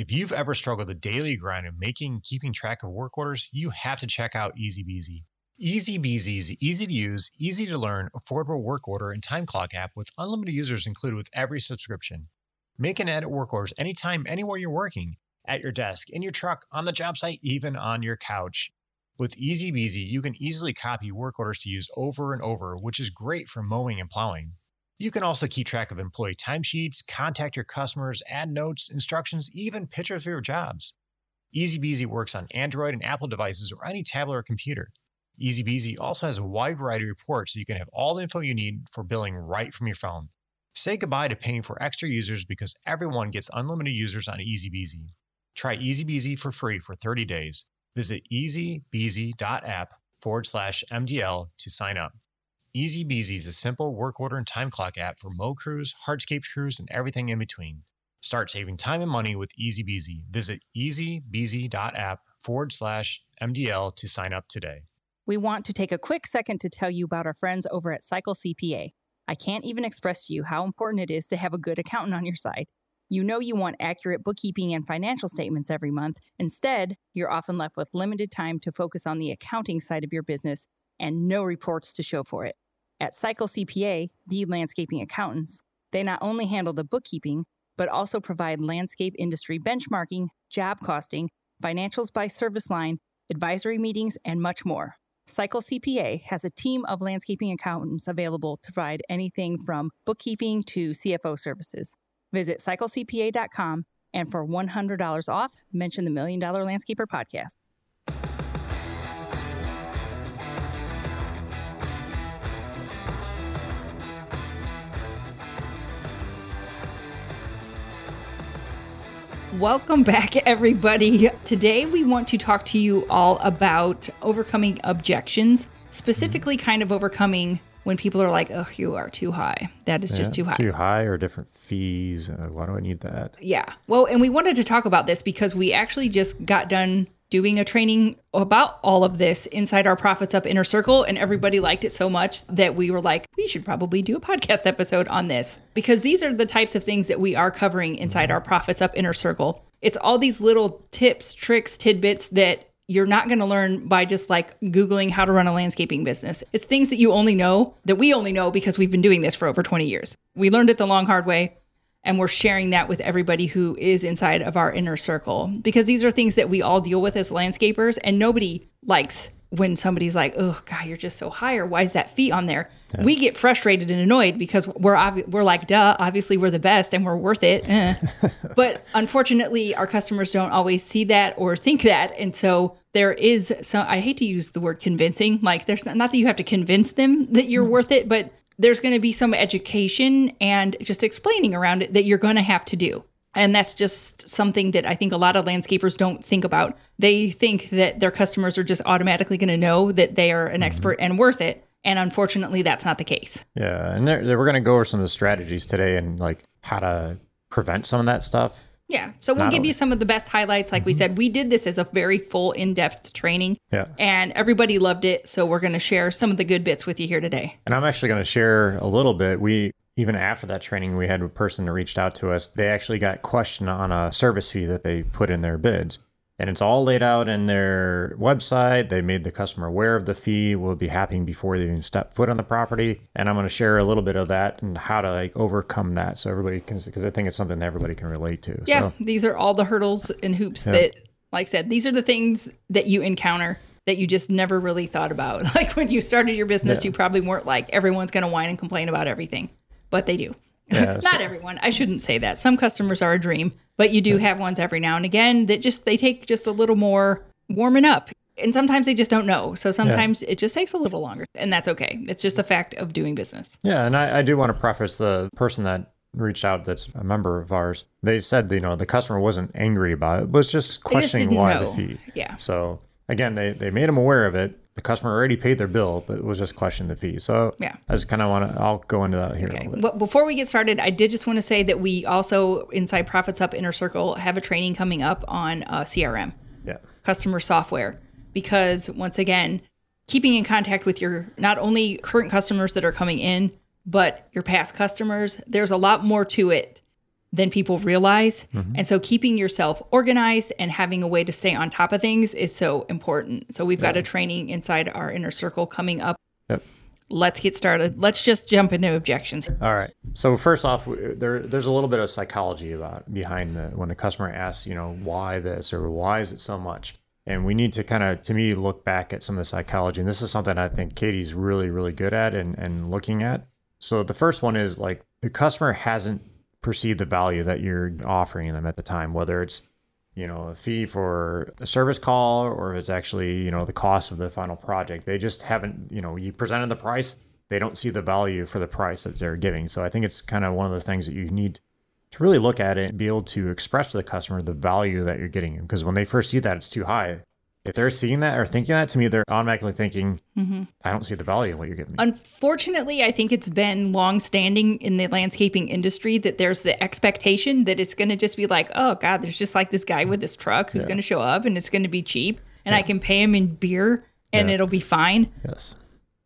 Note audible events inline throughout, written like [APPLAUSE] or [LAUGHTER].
If you've ever struggled with the daily grind of making and keeping track of work orders, you have to check out EasyBeasy. EasyBeasy's easy to use, easy to learn, affordable work order and time clock app with unlimited users included with every subscription. Make and edit work orders anytime, anywhere you're working, at your desk, in your truck, on the job site, even on your couch. With EasyBeasy, you can easily copy work orders to use over and over, which is great for mowing and plowing. You can also keep track of employee timesheets, contact your customers, add notes, instructions, even pictures of your jobs. EasyBeasy works on Android and Apple devices or any tablet or computer. EasyBeasy also has a wide variety of reports so you can have all the info you need for billing right from your phone. Say goodbye to paying for extra users because everyone gets unlimited users on EasyBeasy. Try EasyBeasy for free for 30 days. Visit easybeasy.app forward slash MDL to sign up. EasyBeasy is a simple work order and time clock app for mow crews, hardscape crews, and everything in between. Start saving time and money with EasyBeasy. Visit easybeasy.app forward slash MDL to sign up today. We want to take a quick second to tell you about our friends over at Cycle CPA. I can't even express to you how important it is to have a good accountant on your side. You know you want accurate bookkeeping and financial statements every month. Instead, you're often left with limited time to focus on the accounting side of your business and no reports to show for it. At Cycle CPA, the landscaping accountants, they not only handle the bookkeeping, but also provide landscape industry benchmarking, job costing, financials by service line, advisory meetings, and much more. Cycle CPA has a team of landscaping accountants available to provide anything from bookkeeping to CFO services. Visit cyclecpa.com and for $100 off, mention the Million Dollar Landscaper podcast. Welcome back, everybody. Today, we want to talk to you all about overcoming objections, specifically, kind of overcoming when people are like, oh, you are too high. That is just too high. Too high or different fees. Uh, why do I need that? Yeah. Well, and we wanted to talk about this because we actually just got done doing a training about all of this inside our Profits Up Inner Circle, and everybody liked it so much that we were like, we should probably do a podcast episode on this because these are the types of things that we are covering inside our Profits Up Inner Circle. It's all these little tips, tricks, tidbits that you're not going to learn by just like Googling how to run a landscaping business. It's things that you only know, that we only know because we've been doing this for over 20 years. We learned it the long, hard way and we're sharing that with everybody who is inside of our inner circle because these are things that we all deal with as landscapers and nobody likes when somebody's like oh god you're just so high or why is that fee on there yeah. we get frustrated and annoyed because we're obvi- we're like duh obviously we're the best and we're worth it eh. [LAUGHS] but unfortunately our customers don't always see that or think that and so there is some i hate to use the word convincing like there's not, not that you have to convince them that you're mm. worth it but there's going to be some education and just explaining around it that you're going to have to do. And that's just something that I think a lot of landscapers don't think about. They think that their customers are just automatically going to know that they are an mm-hmm. expert and worth it. And unfortunately, that's not the case. Yeah. And we're going to go over some of the strategies today and like how to prevent some of that stuff yeah. So we'll Not give you some of the best highlights. Like mm-hmm. we said, we did this as a very full, in depth training. Yeah. And everybody loved it. So we're going to share some of the good bits with you here today. And I'm actually going to share a little bit. We, even after that training, we had a person that reached out to us. They actually got questioned on a service fee that they put in their bids and it's all laid out in their website. They made the customer aware of the fee. Will be happening before they even step foot on the property. And I'm going to share a little bit of that and how to like overcome that, so everybody can, because I think it's something that everybody can relate to. Yeah, so, these are all the hurdles and hoops yeah. that, like I said, these are the things that you encounter that you just never really thought about. [LAUGHS] Like when you started your business, yeah. you probably weren't like everyone's going to whine and complain about everything, but they do. Yeah, [LAUGHS] Not so, everyone. I shouldn't say that. Some customers are a dream, but you do have ones every now and again that just they take just a little more warming up. And sometimes they just don't know. So sometimes yeah. it just takes a little longer. And that's okay. It's just a fact of doing business. Yeah. And I, I do want to preface the person that reached out that's a member of ours. They said, you know, the customer wasn't angry about it, was just questioning just why know. the fee. Yeah. So again, they, they made them aware of it the customer already paid their bill, but it was just question the fee. So yeah, I just kind of want to. I'll go into that here. Okay. Well, before we get started, I did just want to say that we also inside Profits Up Inner Circle have a training coming up on uh, CRM, yeah, customer software, because once again, keeping in contact with your not only current customers that are coming in, but your past customers. There's a lot more to it than people realize. Mm-hmm. And so keeping yourself organized and having a way to stay on top of things is so important. So we've got a training inside our inner circle coming up. Yep. Let's get started. Let's just jump into objections. All right. So first off, there there's a little bit of psychology about behind the when a customer asks, you know, why this or why is it so much, and we need to kind of, to me, look back at some of the psychology. And this is something I think Kati's really really good at and and looking at. So the first one is like the customer hasn't perceived the value that you're offering them at the time, whether it's you know a fee for a service call or if it's actually you know the cost of the final project. They just haven't you know you presented the price they don't see the value for the price that they're giving. So i think it's kind of one of the things that you need to really look at it and be able to express to the customer the value that you're getting. Because when they first see that it's too high if they're seeing that or thinking that to me they're automatically thinking mm-hmm. i don't see the value in what you're giving me Unfortunately, I think it's been long standing in the landscaping industry that there's the expectation that it's going to just be like, oh God, there's just like this guy with this truck who's going to show up and it's going to be cheap and I can pay him in beer and Yeah. it'll be fine. yes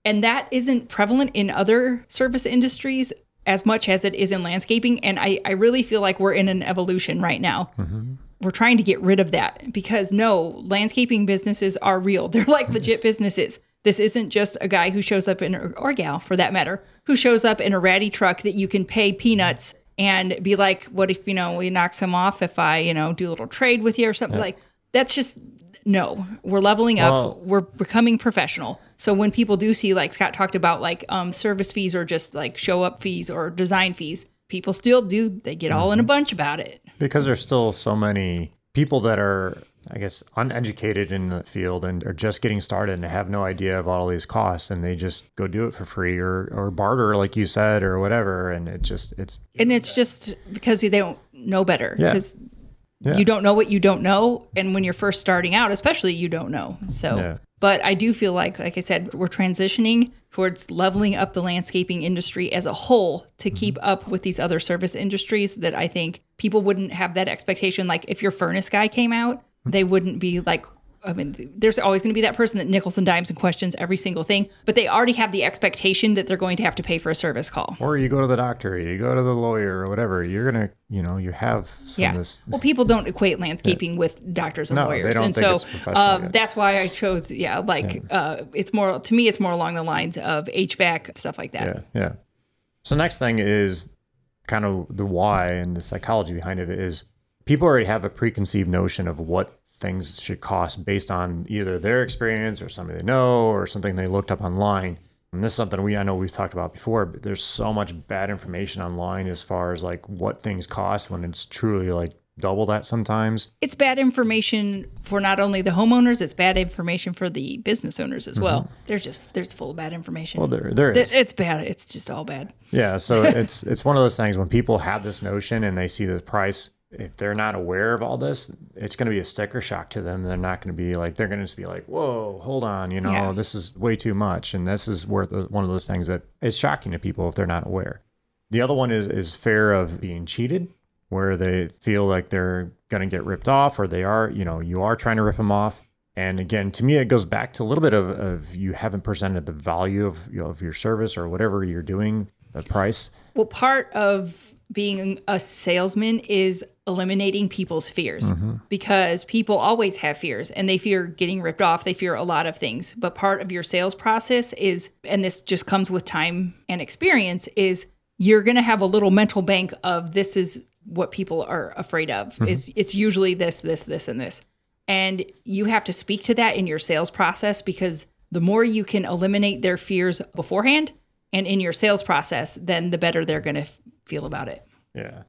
And that isn't prevalent in other service industries as much as it is in landscaping. And I, I really feel like we're in an evolution right now. Mm-hmm. We're trying to get rid of that because no, landscaping businesses are real. [LAUGHS] They're like legit businesses. This isn't just a guy who shows up in, or gal for that matter, who shows up in a ratty truck that you can pay peanuts and be like, what if, you know, we knock some off if I, you know, do a little trade with you or something like that's just no we're leveling up. Well- we're becoming professional. So when people do see like scott talked about like um, service fees or just like show up fees or design fees people still do they get all in a bunch about it because there's still so many people that are i guess uneducated in the field and are just getting started and have no idea of all these costs and they just go do it for free or or barter like you said or whatever and it just it's and it's just because they don't know better Yeah. because Yeah. you don't know what you don't know and when you're first starting out especially you don't know so Yeah. But i do feel like like i said we're transitioning towards leveling up the landscaping industry as a whole to Mm-hmm. keep up with these other service industries that i think people wouldn't have that expectation like if your furnace guy came out Mm-hmm. they wouldn't be like I mean, there's always going to be that person that nickels and dimes and questions every single thing, but they already have the expectation that they're going to have to pay for a service call. or you go to the doctor you go to the lawyer or whatever you're gonna you know you have some Yeah. of this Well, people don't equate landscaping with doctors and No, they lawyers, don't and so uh, that's why I chose. Yeah, like Uh, it's more to me. It's more along the lines of HVAC stuff like that. yeah yeah so next thing is kind of the why and the psychology behind it is people already have a preconceived notion of what things should cost based on either their experience or somebody they know or something they looked up online and this is something we i know we've talked about before but there's so much bad information online as far as like what things cost when it's truly like double that sometimes It's bad information for not only the homeowners; it's bad information for the business owners as well. There's just there's full of bad information. Mm-hmm. well there there Th- is it's bad. It's just all bad. Yeah, so [LAUGHS] it's it's one of those things when people have this notion and they see the price, if they're not aware of all this, it's going to be a sticker shock to them. They're not going to be like they're going to just be like, "Whoa, hold on, you know, Yeah. this is way too much." And this is worth one of those things that is shocking to people if they're not aware. The other one is is fear of being cheated, where they feel like they're going to get ripped off, or they are, you know, you are trying to rip them off. And again, to me, it goes back to a little bit of, of you haven't presented the value of you know, of your service or whatever you're doing, the price. Well, part of being a salesman is eliminating people's fears mm-hmm. because people always have fears and they fear getting ripped off. They fear a lot of things. But part of your sales process is, and this just comes with time and experience, is you're going to have a little mental bank of this is what people are afraid of. Mm-hmm. Is it's usually this, this, this, and this. And you have to speak to that in your sales process because the more you can eliminate their fears beforehand and in your sales process, then the better they're going to f- feel about it. Yeah.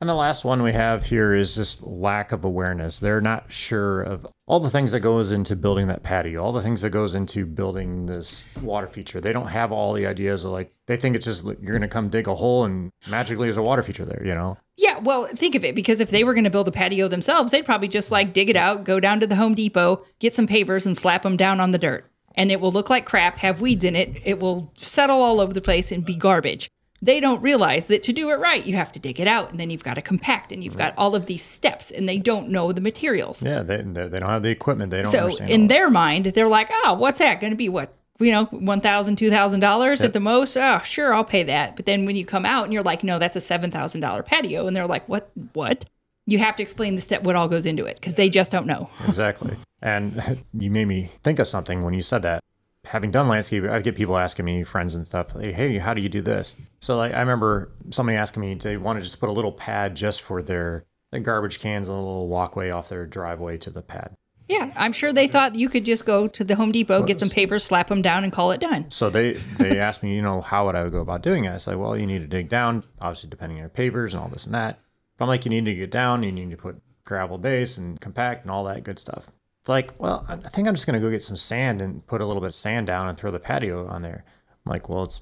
And the last one we have here is just lack of awareness. They're not sure of all the things that goes into building that patio, all the things that goes into building this water feature. They don't have all the ideas of like they think it's just you're going to come dig a hole and magically there's a water feature there, you know. Yeah, well, think of it because if they were going to build a patio themselves, they'd probably just like dig it out, go down to the Home Depot, get some pavers and slap them down on the dirt. And it will look like crap, have weeds in it, it will settle all over the place and be garbage. They don't realize that to do it right, you have to dig it out and then you've got to compact and you've got all of these steps and they don't know the materials. Yeah, they they don't have the equipment. They don't So understand. in their mind, they're like, "Oh, what's that going to be? What you know, one thousand, two thousand dollars at the most. Oh, sure, I'll pay that. But then when you come out and you're like, no, that's a seven thousand dollar patio, and they're like, what? What? You have to explain the step what all goes into it because they just don't know. [LAUGHS] Exactly. And [LAUGHS] you made me think of something when you said that. Having done landscape, I get people asking me, friends and stuff, like, hey, how do you do this? So like I remember somebody asking me they want to just put a little pad just for their, their garbage cans and a little walkway off their driveway to the pad. Yeah, I'm sure they thought you could just go to the Home Depot, get some pavers, slap them down, and call it done. So they [LAUGHS] they asked me, you know, how would I go about doing it? I said, well, you need to dig down, obviously depending on your pavers and all this and that. But I'm like, you need to get down, you need to put gravel base and compact and all that good stuff. It's like, well, I think I'm just gonna go get some sand and put a little bit of sand down and throw the patio on there. I'm like, well, it's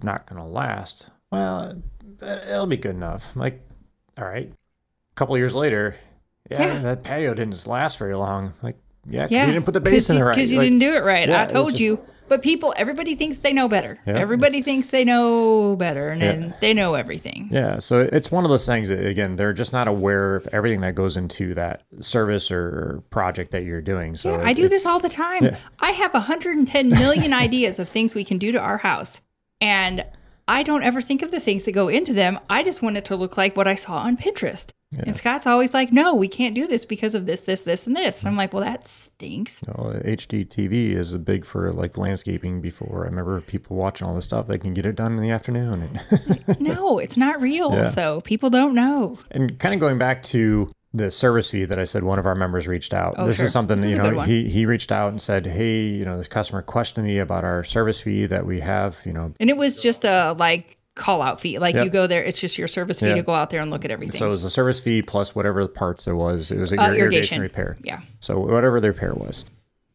not gonna last. Well, it'll be good enough. I'm like, all right. A couple years later, yeah, Yeah. that patio didn't just last very long. Like, yeah, because Yeah, you didn't put the base in you, it right. Because you Like, didn't do it right. yeah, I told just- you. But people, everybody thinks they know better. Yeah, everybody thinks they know better, and Yeah. they know everything. Yeah, so it's one of those things that again they're just not aware of everything that goes into that service or project that you're doing. So Yeah, it- I do this all the time. I have 110 million [LAUGHS] ideas of things we can do to our house. And I don't ever think of the things that go into them. I just want it to look like what I saw on Pinterest. And Scott's always like, no, we can't do this because of this, this, this, and this. And I'm mm-hmm. like, well, that stinks. You know, HGTV is a big for like landscaping. Before I remember people watching all this stuff, they can get it done in the afternoon. [LAUGHS] No, it's not real. Yeah. So people don't know. and kind of going back to the service fee that I said one of our members reached out. Oh, this sure. is something This that you know he he reached out and said, hey, you know, this customer questioned me about our service fee that we have. You know, And it was just a like call out fee. Like Yep. you go there, it's just your service fee Yeah. to go out there and look at everything. so it was a service fee plus whatever the parts there was. It was a Uh, irrigation irrigation. repair. Yeah. So whatever the repair was.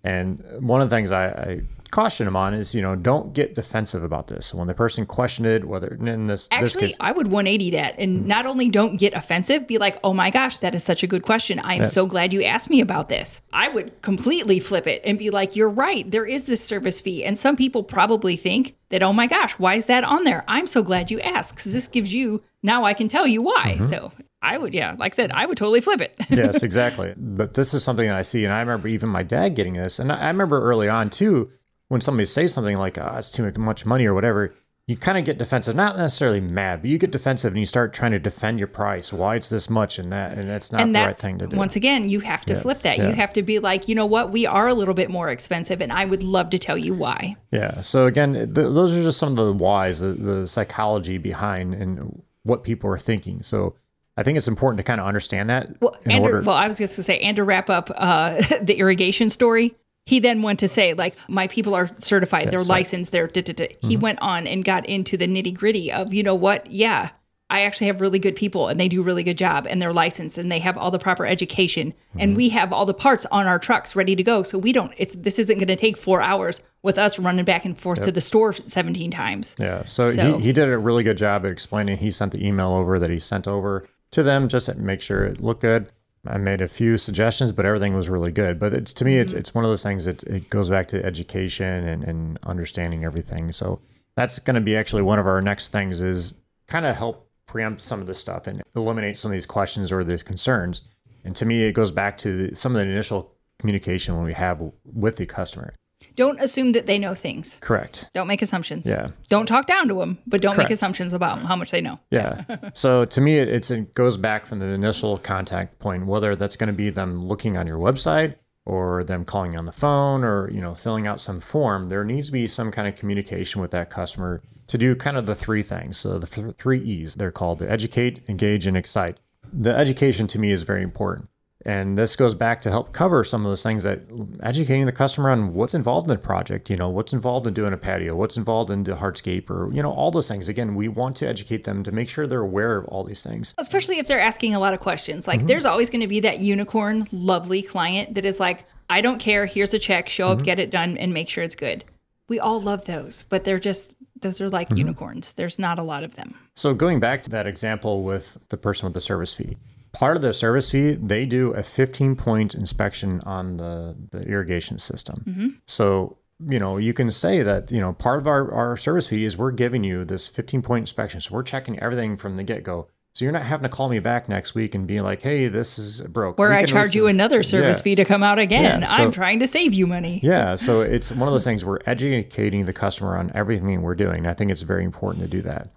And one of the things I, I caution them on is, you know, don't get defensive about this. When the person questioned it, whether in this this Actually, case, I would 180 that and not only don't get offensive, be like, oh my gosh, that is such a good question. I am Yes. so glad you asked me about this. I would completely flip it and be like, you're right. There is this service fee. And some people probably think that, oh my gosh, why is that on there? I'm so glad you asked because this gives you, now I can tell you why. Mm-hmm. So I would, yeah, like I said, I would totally flip it. [LAUGHS] yes, exactly. But this is something that I see, and I remember even my dad getting this, and I remember early on too, when somebody says something like, "Oh, it's too much money" or whatever. You kind of get defensive, not necessarily mad, but you get defensive and you start trying to defend your price. Why it's this much and that, and that's not and the that's right thing to do. once again you have to flip that yeah. you have to be like you know what we are a little bit more expensive and i would love to tell you why Yeah. So again, th- those are just some of the whys, the, the psychology behind and what people are thinking. So I think it's important to kind of understand that. well in and order. well i was just going to say and to wrap up uh, [LAUGHS] the irrigation story he then went to say like my people are certified they're licensed they're da, da, da. he mm-hmm. went on and got into the nitty gritty of you know what yeah i actually have really good people and they do a really good job and they're licensed and they have all the proper education and mm-hmm. we have all the parts on our trucks ready to go so we don't it's this isn't going to take four hours with us running back and forth to the store 17 times Yeah. So, So- He, he did a really good job at explaining. He sent the email over that he sent over to them just to make sure it looked good. I made a few suggestions, but everything was really good. But it's to me, it's mm-hmm. it's one of those things that it goes back to education and, and understanding everything. So that's going to be actually one of our next things is kind of help preempt some of this stuff and eliminate some of these questions or these concerns. And to me, it goes back to the, some of the initial communication when we have with the customer. Don't assume that they know things Correct. don't make assumptions Yeah. don't talk down to them but don't make assumptions about how much they know Yeah. so to me, it, it's, it goes back from the initial contact point, whether that's going to be them looking on your website or them calling on the phone or, you know, filling out some form. There needs to be some kind of communication with that customer to do kind of the three things. So the three E's, they're called to educate, engage, and excite. The education to me is very important. And this goes back to help cover some of those things that educating the customer on what's involved in the project, you know, what's involved in doing a patio, what's involved in the hardscape, or, you know, all those things. Again, we want to educate them to make sure they're aware of all these things. especially if they're asking a lot of questions. Mm-hmm. Like, there's always going to be that unicorn, lovely client that is like, I don't care. Here's a check. Show Mm-hmm. up, get it done, and make sure it's good. We all love those, but they're just, those are Mm-hmm. like unicorns. There's not a lot of them. So going back to that example with the person with the service fee, part of the service fee, they do a 15 point inspection on the, the irrigation system. Mm-hmm. So, you know, you can say that, you know, part of our, our service fee is we're giving you this 15 point inspection. So we're checking everything from the get go So you're not having to call me back next week and be like, "Hey, this is broke." Where We I charge you another service Yeah. fee to come out again. Yeah, so- I'm trying to save you money. Yeah, so it's one of those things we're educating the customer on everything we're doing. I think it's very important to do that.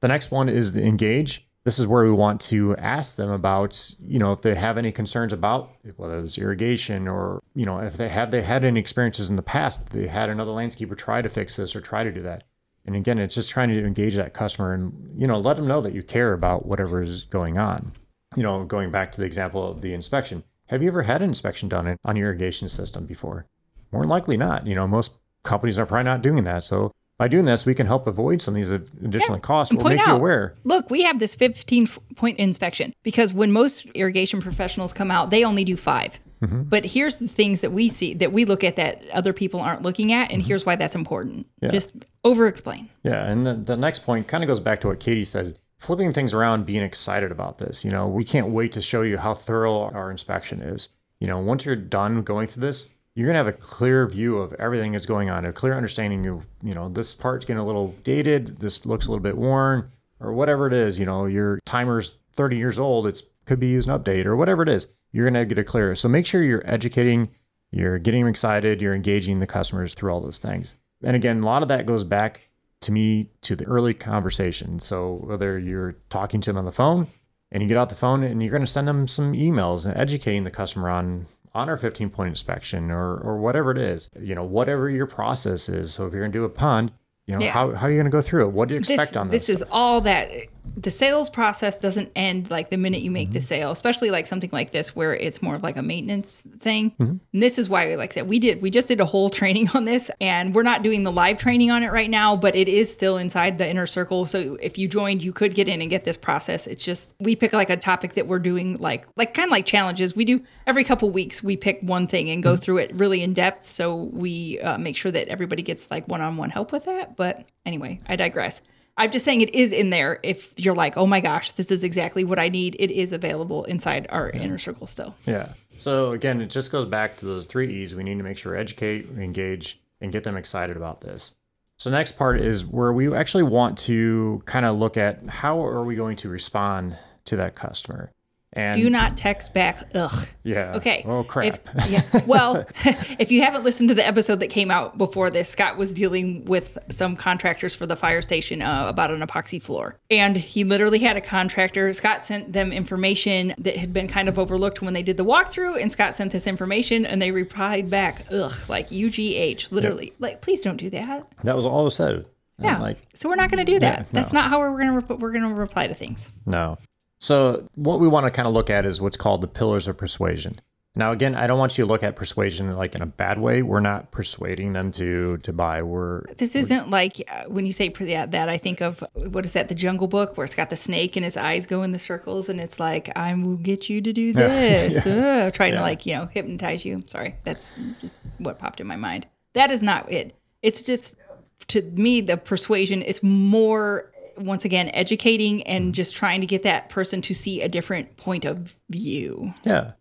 The next one is the engage. This is where we want to ask them about, you know, if they have any concerns about whether it's irrigation or, you know, if they have they had any experiences in the past, they had another landscaper try to fix this or try to do that. And again, it's just trying to engage that customer and, you know, let them know that you care about whatever is going on. You know, going back to the example of the inspection. Have you ever had an inspection done on your irrigation system before? More likely not. You know, most companies are probably not doing that. So by doing this, we can help avoid some of these additional costs. We'll make you aware. Look, we have this 15 point inspection because when most irrigation professionals come out, they only do 5 Mm-hmm. But here's the things that we see that we look at that other people aren't looking at, and here's why that's important. Mm-hmm. Yeah. Just over explain. Yeah, and the, the next point kind of goes back to what Kati said. Flipping things around, being excited about this. You know, we can't wait to show you how thorough our inspection is. You know, once you're done going through this, you're gonna have a clear view of everything that's going on, a clear understanding of, you know, this part's getting a little dated, this looks a little bit worn, or whatever it is. You know, your timer's 30 years old, it could be used an update or whatever it is. You're gonna get a clear. So make sure you're educating, you're getting them excited, you're engaging the customers through all those things. And again, a lot of that goes back to me to the early conversation. So whether you're talking to them on the phone and you get out the phone and you're going to send them some emails and educating the customer on on our 15 point inspection or or whatever it is, you know, whatever your process is. So if you're going to do a pond, you know, Yeah. how, how are you going to go through it? What do you This, expect on this? this is all that the sales process doesn't end like the minute you make Mm-hmm. the sale, especially like something like this where it's more of like a maintenance thing. Mm-hmm. And this is why, like I said, we did we just did a whole [LAUGHS] training on this, and we're not doing the live training on it right now, but it is still inside the inner circle. So if you joined, you could get in and get this process. It's just we pick like a topic that we're doing like like kind of like challenges. We do every couple weeks we pick one thing and go Mm-hmm. through it really in depth. So we uh, make sure that everybody gets like one on one help with that. But anyway, I digress. I'm just saying it is in there. If you're like, oh my gosh, this is exactly what I need, it is available inside our inner circle still. Yeah. So again, it just goes back to those three E's. We need to make sure we educate, we engage, and get them excited about this. So next part is where we actually want to kind of look at how are we going to respond to that customer. And Do not text back. Ugh. yeah. Okay. Oh crap. If, yeah. Well, [LAUGHS] if you haven't listened to the episode that came out before this, Scott was dealing with some contractors for the fire station uh, about an epoxy floor. And he literally had a contractor. Scott sent them information that had been kind of overlooked when they did the walkthrough. And Scott sent this information and they replied back, ugh, like UGH, literally. Like, please don't do that. that was all it said. Yeah. Like so we're not going to do that. Yeah, That's not how we're going to we're going to reply to things. No. So what we want to kind of look at is what's called the pillars of persuasion. Now, again, I don't want you to look at persuasion like in a bad way. We're not persuading them to to buy. We're This isn't like uh, when you say that, that I think of what is that the Jungle Book where it's got the snake and his eyes go in the circles and it's like I will get you to do [LAUGHS] this, [LAUGHS] Ugh, trying to like you know hypnotize you. Sorry, that's just what popped in my mind. That is not it. It's just to me the persuasion is more once again educating and mm-hmm. just trying to get that person to see a different point of view. Yeah.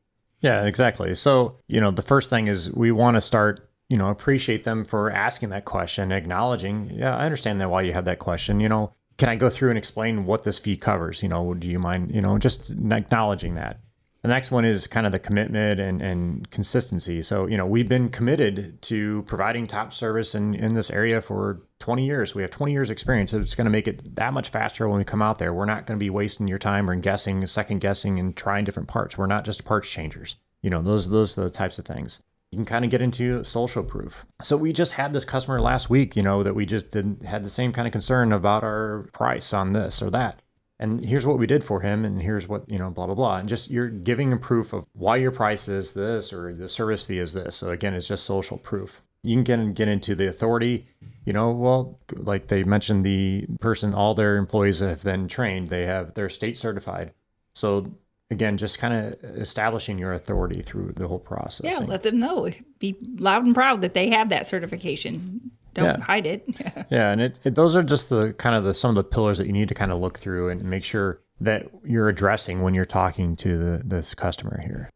Yeah, exactly. So, you know, the first thing is we want to start, you know, appreciate them for asking that question, acknowledging, yeah, I understand that why you have that question. You know, can I go through and explain what this fee covers? You know, do you mind, you know, just acknowledging that. The next one is kind of the commitment and, and consistency. So, you know, we've been committed to providing top service in, in this area for 20 years. We have 20 years experience. It's going to make it that much faster when we come out there. We're not going to be wasting your time or guessing, second guessing and trying different parts. We're not just parts changers. You know, those, those are the types of things. You can kind of get into social proof. So we just had this customer last week, you know, that we just didn't had the same kind of concern about our price on this or that and here's what we did for him and here's what you know blah blah blah. And just you're giving a proof of why your price is this or the service fee is this. So again it's just social proof. You can get, get into the authority you know well like they mentioned the person all their employees have been trained. They have they're state certified. So again just kind of establishing your authority through the whole process. Yeah, let them know. Be loud and proud that they have that certification. Don't Yeah. hide it. [LAUGHS] Yeah, and it, it those are just the kind of the some of the pillars that you need to kind of look through and make sure that you're addressing when you're talking to the this customer here.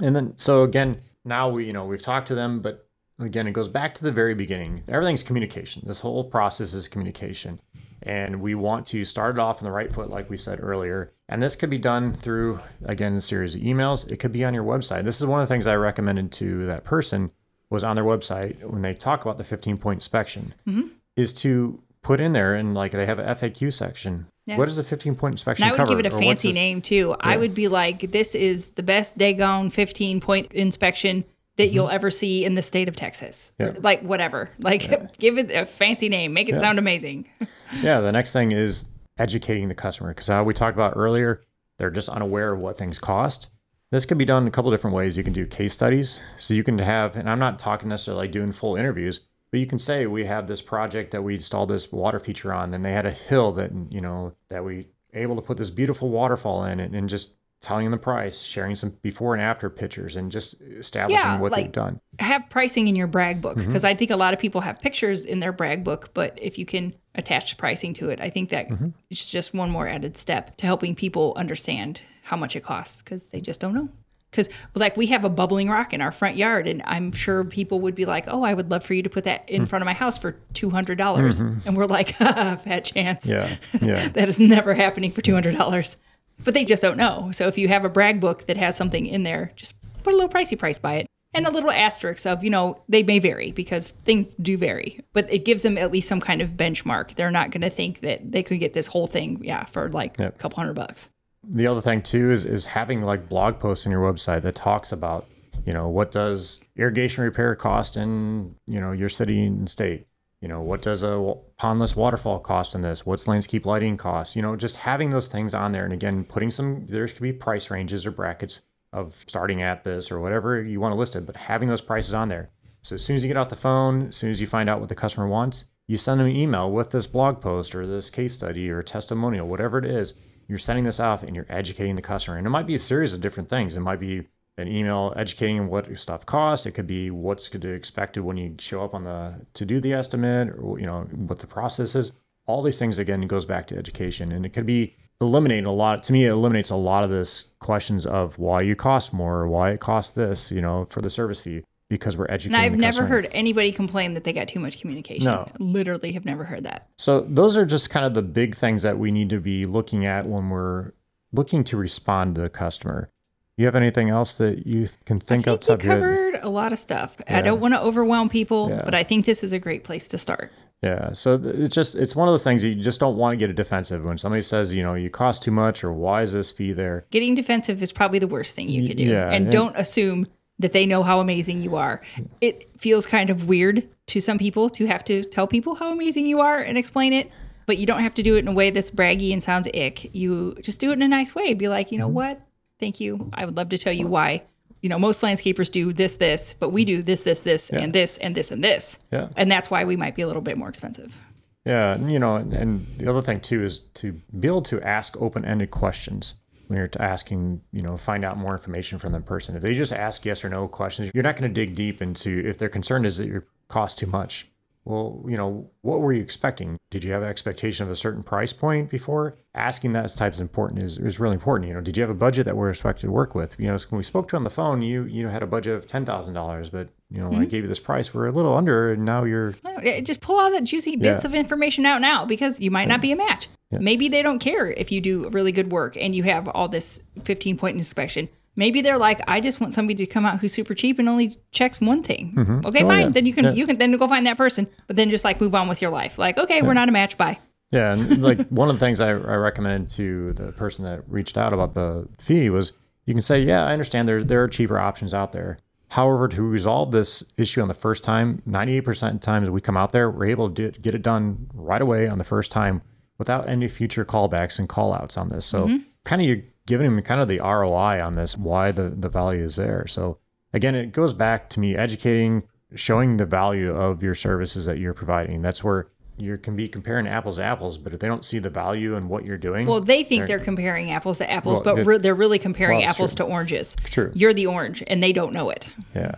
And then so again, now we you know we've talked to them, but again it goes back to the very beginning. Everything's communication. This whole process is communication. And we want to start it off on the right foot, like we said earlier. And this could be done through, again, a series of emails. It could be on your website. This is one of the things I recommended to that person was on their website when they talk about the 15 point inspection Mm-hmm. is to put in there and like they have an FAQ section. Yeah. What does a 15 point inspection And I would cover? give it a Or fancy name too. I would be like, this is the best Dagon 15 point inspection that you'll ever see in the state of Texas. Mm-hmm. Yeah. Like, whatever. Like, [LAUGHS] give it a fancy name, make it sound amazing. [LAUGHS] Yeah, the next thing is educating the customer because how we talked about earlier, they're just unaware of what things cost. This could be done a couple different ways. You can do case studies. So you can have, and I'm not talking necessarily like doing full interviews, but you can say we have this project that we installed this water feature on, and they had a hill that you know that we able to put this beautiful waterfall in, and, and just telling the price, sharing some before and after pictures, and just establishing Yeah, what like- they've done. have pricing in your brag book Mm-hmm. because I think a lot of people have pictures in their brag book, but if you can attach pricing to it, I think that Mm-hmm. it's just one more added step to helping people understand how much it costs because they just don't know. Because like we have a bubbling rock in our front yard, and I'm sure people would be like, "Oh, I would love for you to put that Hmm. in front of my house for two hundred dollars," and we're like, [LAUGHS] "Fat chance." Mm-hmm. Yeah, [LAUGHS] yeah. that is never happening for two hundred dollars. But they just don't know. So if you have a brag book that has something in there, just put a little pricey price by it. And a little asterisk of, you know, they may vary because things do vary, but it gives them at least some kind of benchmark. They're not going to think that they could get this whole thing, yeah, for like Yep. a couple hundred bucks. The other thing too is is having like blog posts on your website that talks about you know what does irrigation repair cost in you know your city and state? You know what does a pondless waterfall cost in this? What's landscape lighting cost? You know just having those things on there and again putting some there could be price ranges or brackets of starting at this or whatever you want to list it but having those prices on there. So as soon as you get off the phone as soon as you find out what the customer wants you send them an email with this blog post or this case study or testimonial whatever it is you're sending this off and you're educating the customer. And it might be a series of different things. It might be an email educating what stuff costs. It could be what's expected when you show up on the to do the estimate or you know what the process is. All these things again goes back to education. And it could be eliminating a lot to me it eliminates a lot of this questions of why you cost more why it costs this, you know, for the service fee because we're educating. And I've never customer. heard anybody complain that they got too much communication. No. Literally have never heard that. So those are just kind of the big things that we need to be looking at when we're looking to respond to the customer. You have anything else that you can think, I of? think you of head? covered a lot of stuff. Yeah. I don't want to overwhelm people, Yeah. but I think this is a great place to start. Yeah. So it's just it's one of those things that you just don't want to get a defensive when somebody says, you know, you cost too much or why is this fee there? Getting defensive is probably the worst thing you could do. yeah, and and- don't assume that they know how amazing you are. It feels kind of weird to some people to have to tell people how amazing you are and explain it, but you don't have to do it in a way that's braggy and sounds ick. You just do it in a nice way. Be like, you know Mm-hmm. what? Thank you. I would love to tell you why. You know, most landscapers do this, this, but we do this, this, this, and this, and this, and this. Yeah. And that's why we might be a little bit more expensive. Yeah, and, you know, and, and the other thing too is to be able to ask open-ended questions when you're asking, you know, find out more information from the person. If they just ask yes or no questions, you're not going to dig deep into if their concern is that your cost too much. Well, you know, what were you expecting? Did you have an expectation of a certain price point before? Asking that type is important is, is really important. You know, did you have a budget that we're expected to work with? You know, when we spoke to you on the phone, you you know had a budget of ten thousand dollars, but you know, I mm-hmm. gave you this price, we're a little under, and now you're oh, Just pull all that juicy bits Yeah. of information out now because you might not be a match. Maybe they don't care if you do really good work and you have all this 15 point inspection. Maybe they're like, I just want somebody to come out who's super cheap and only checks one thing. Mm-hmm. Okay, Oh, fine. yeah. Then you can Yeah. you can then go find that person, but then just like move on with your life. Like, okay, we're not a match. Bye. Yeah, and [LAUGHS] like one of the things I, I recommended to the person that reached out about the fee was you can say, yeah, I understand there there are cheaper options out there. However, to resolve this issue on the first time, 98% of times we come out there, we're able to do, get it done right away on the first time without any future callbacks and call outs on this. So mm-hmm. kind of you're giving them kind of the ROI on this, why the, the value is there. So again, it goes back to me educating, showing the value of your services that you're providing. That's where you can be comparing apples to apples, but if they don't see the value in what you're doing, Well, they think they're comparing apples to apples, Well, but re- they're really comparing well, apples true. to oranges. True. You're the orange, and they don't know it. Yeah.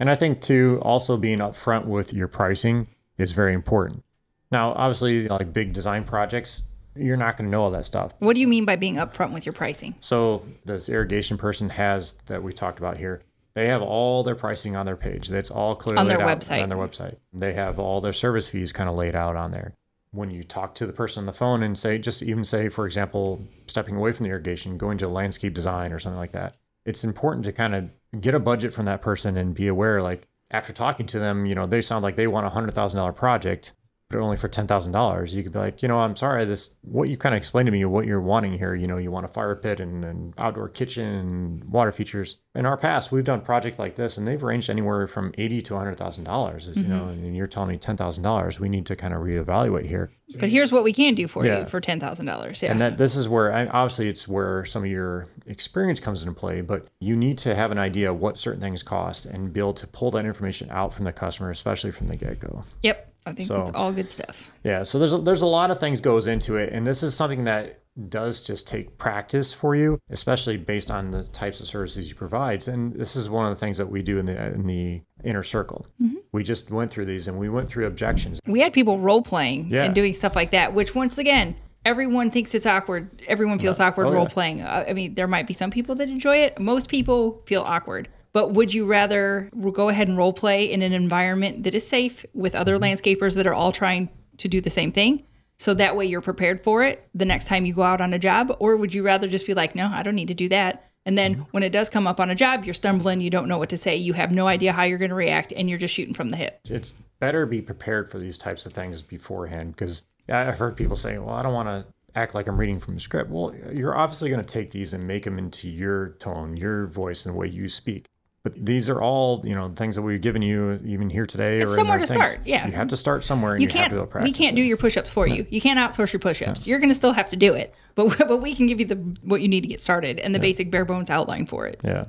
And I think too, also being upfront with your pricing is very important. Now, obviously, like big design projects, you're not going to know all that stuff. What do you mean by being upfront with your pricing? So this irrigation person has that we talked about here. They have all their pricing on their page. That's all clearly On their website. On their website, they have all their service fees kind of laid out on there. when you talk to the person on the phone and say, just even say, for example, stepping away from the irrigation, going to landscape design or something like that, it's important to kind of get a budget from that person and be aware, like, after talking to them, you know, they sound like they want a hundred thousand dollar project but only for ten thousand dollars, you could be like, you know, I'm sorry, this what you kind of explained to me what you're wanting here. You know, you want a fire pit and an outdoor kitchen and water features. In our past, we've done projects like this, and they've ranged anywhere from eighty to hundred thousand dollars. You know, mm-hmm. and you're telling me ten thousand dollars. We need to kind of reevaluate here. But here's what we can do for Yeah. you for ten thousand dollars. Yeah. And that this is where I, obviously it's where some of your experience comes into play, but you need to have an idea of what certain things cost and be able to pull that information out from the customer, especially from the get go. yep. I think So- it's all good stuff. Yeah, so there's a, there's a lot of things goes into it, and this is something that does just take practice for you, especially based on the types of services you provide. And this is one of the things that we do in the in the inner circle. Mm-hmm. We just went through these, and we went through objections. We had people role playing Yeah. and doing stuff like that, which once again, everyone thinks it's awkward. Everyone feels awkward Oh, yeah. role playing. Uh, I mean, there might be some people that enjoy it. Most people feel awkward. But would you rather go ahead and role play in an environment that is safe with other Mm-hmm. landscapers that are all trying to do the same thing? So that way you're prepared for it the next time you go out on a job? Or would you rather just be like, no, I don't need to do that? And then Mm-hmm. when it does come up on a job, you're stumbling, you don't know what to say, you have no idea how you're going to react, and you're just shooting from the hip. It's better be prepared for these types of things beforehand because I've heard people say, "Well, I don't want to." Act like I'm reading from a script. Well, you're obviously going to take these and make them into your tone, your voice, and the way you speak. But these are all, you know, things that we've given you even here today. It's or somewhere to things. start, yeah. you have to start somewhere, you you, can't we can't do your push-ups for you you can't outsource your push-ups you're going to still have to do it but [LAUGHS] but we can give you the what you need to get started and the basic bare bones outline for it Yeah.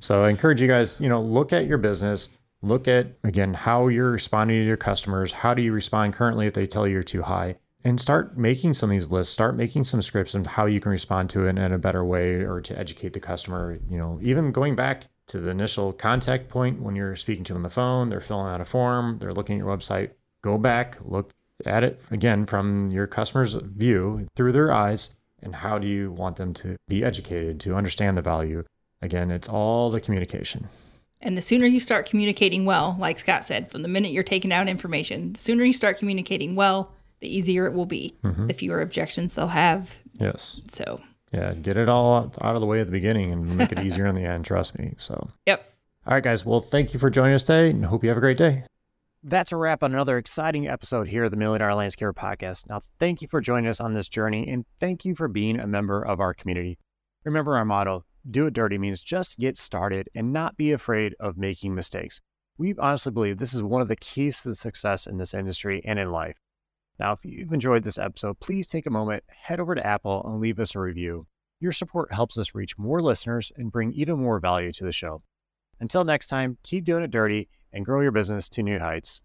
So I encourage you guys, you know, look at your business, look at again how you're responding to your customers. How do you respond currently if they tell you you're too high? And start making some of these lists, start making some scripts of how you can respond to it in a better way or to educate the customer. You know, even going back to the initial contact point when you're speaking to them on the phone, they're filling out a form, they're looking at your website. Go back, look at it again from your customer's view through their eyes, and how do you want them to be educated to understand the value? Again, it's all the communication. and the sooner you start communicating well like scott said from the minute you're taking down information the sooner you start communicating well the easier it will be mm-hmm. the fewer objections they'll have Yes. so Yeah. Get it all out out of the way at the beginning and make it [LAUGHS] easier in the end. Trust me. So, yep all right, guys. Well, thank you for joining us today and hope you have a great day. That's a wrap on another exciting episode here of the Million Dollar Landscaper Podcast. Now, thank you for joining us on this journey and thank you for being a member of our community. Remember our motto do it dirty means just get started and not be afraid of making mistakes. We honestly believe this is one of the keys to the success in this industry and in life. Now, if you've enjoyed this episode, please take a moment, head over to Apple, and leave us a review. Your support helps us reach more listeners and bring even more value to the show. Until next time, keep doing it dirty and grow your business to new heights.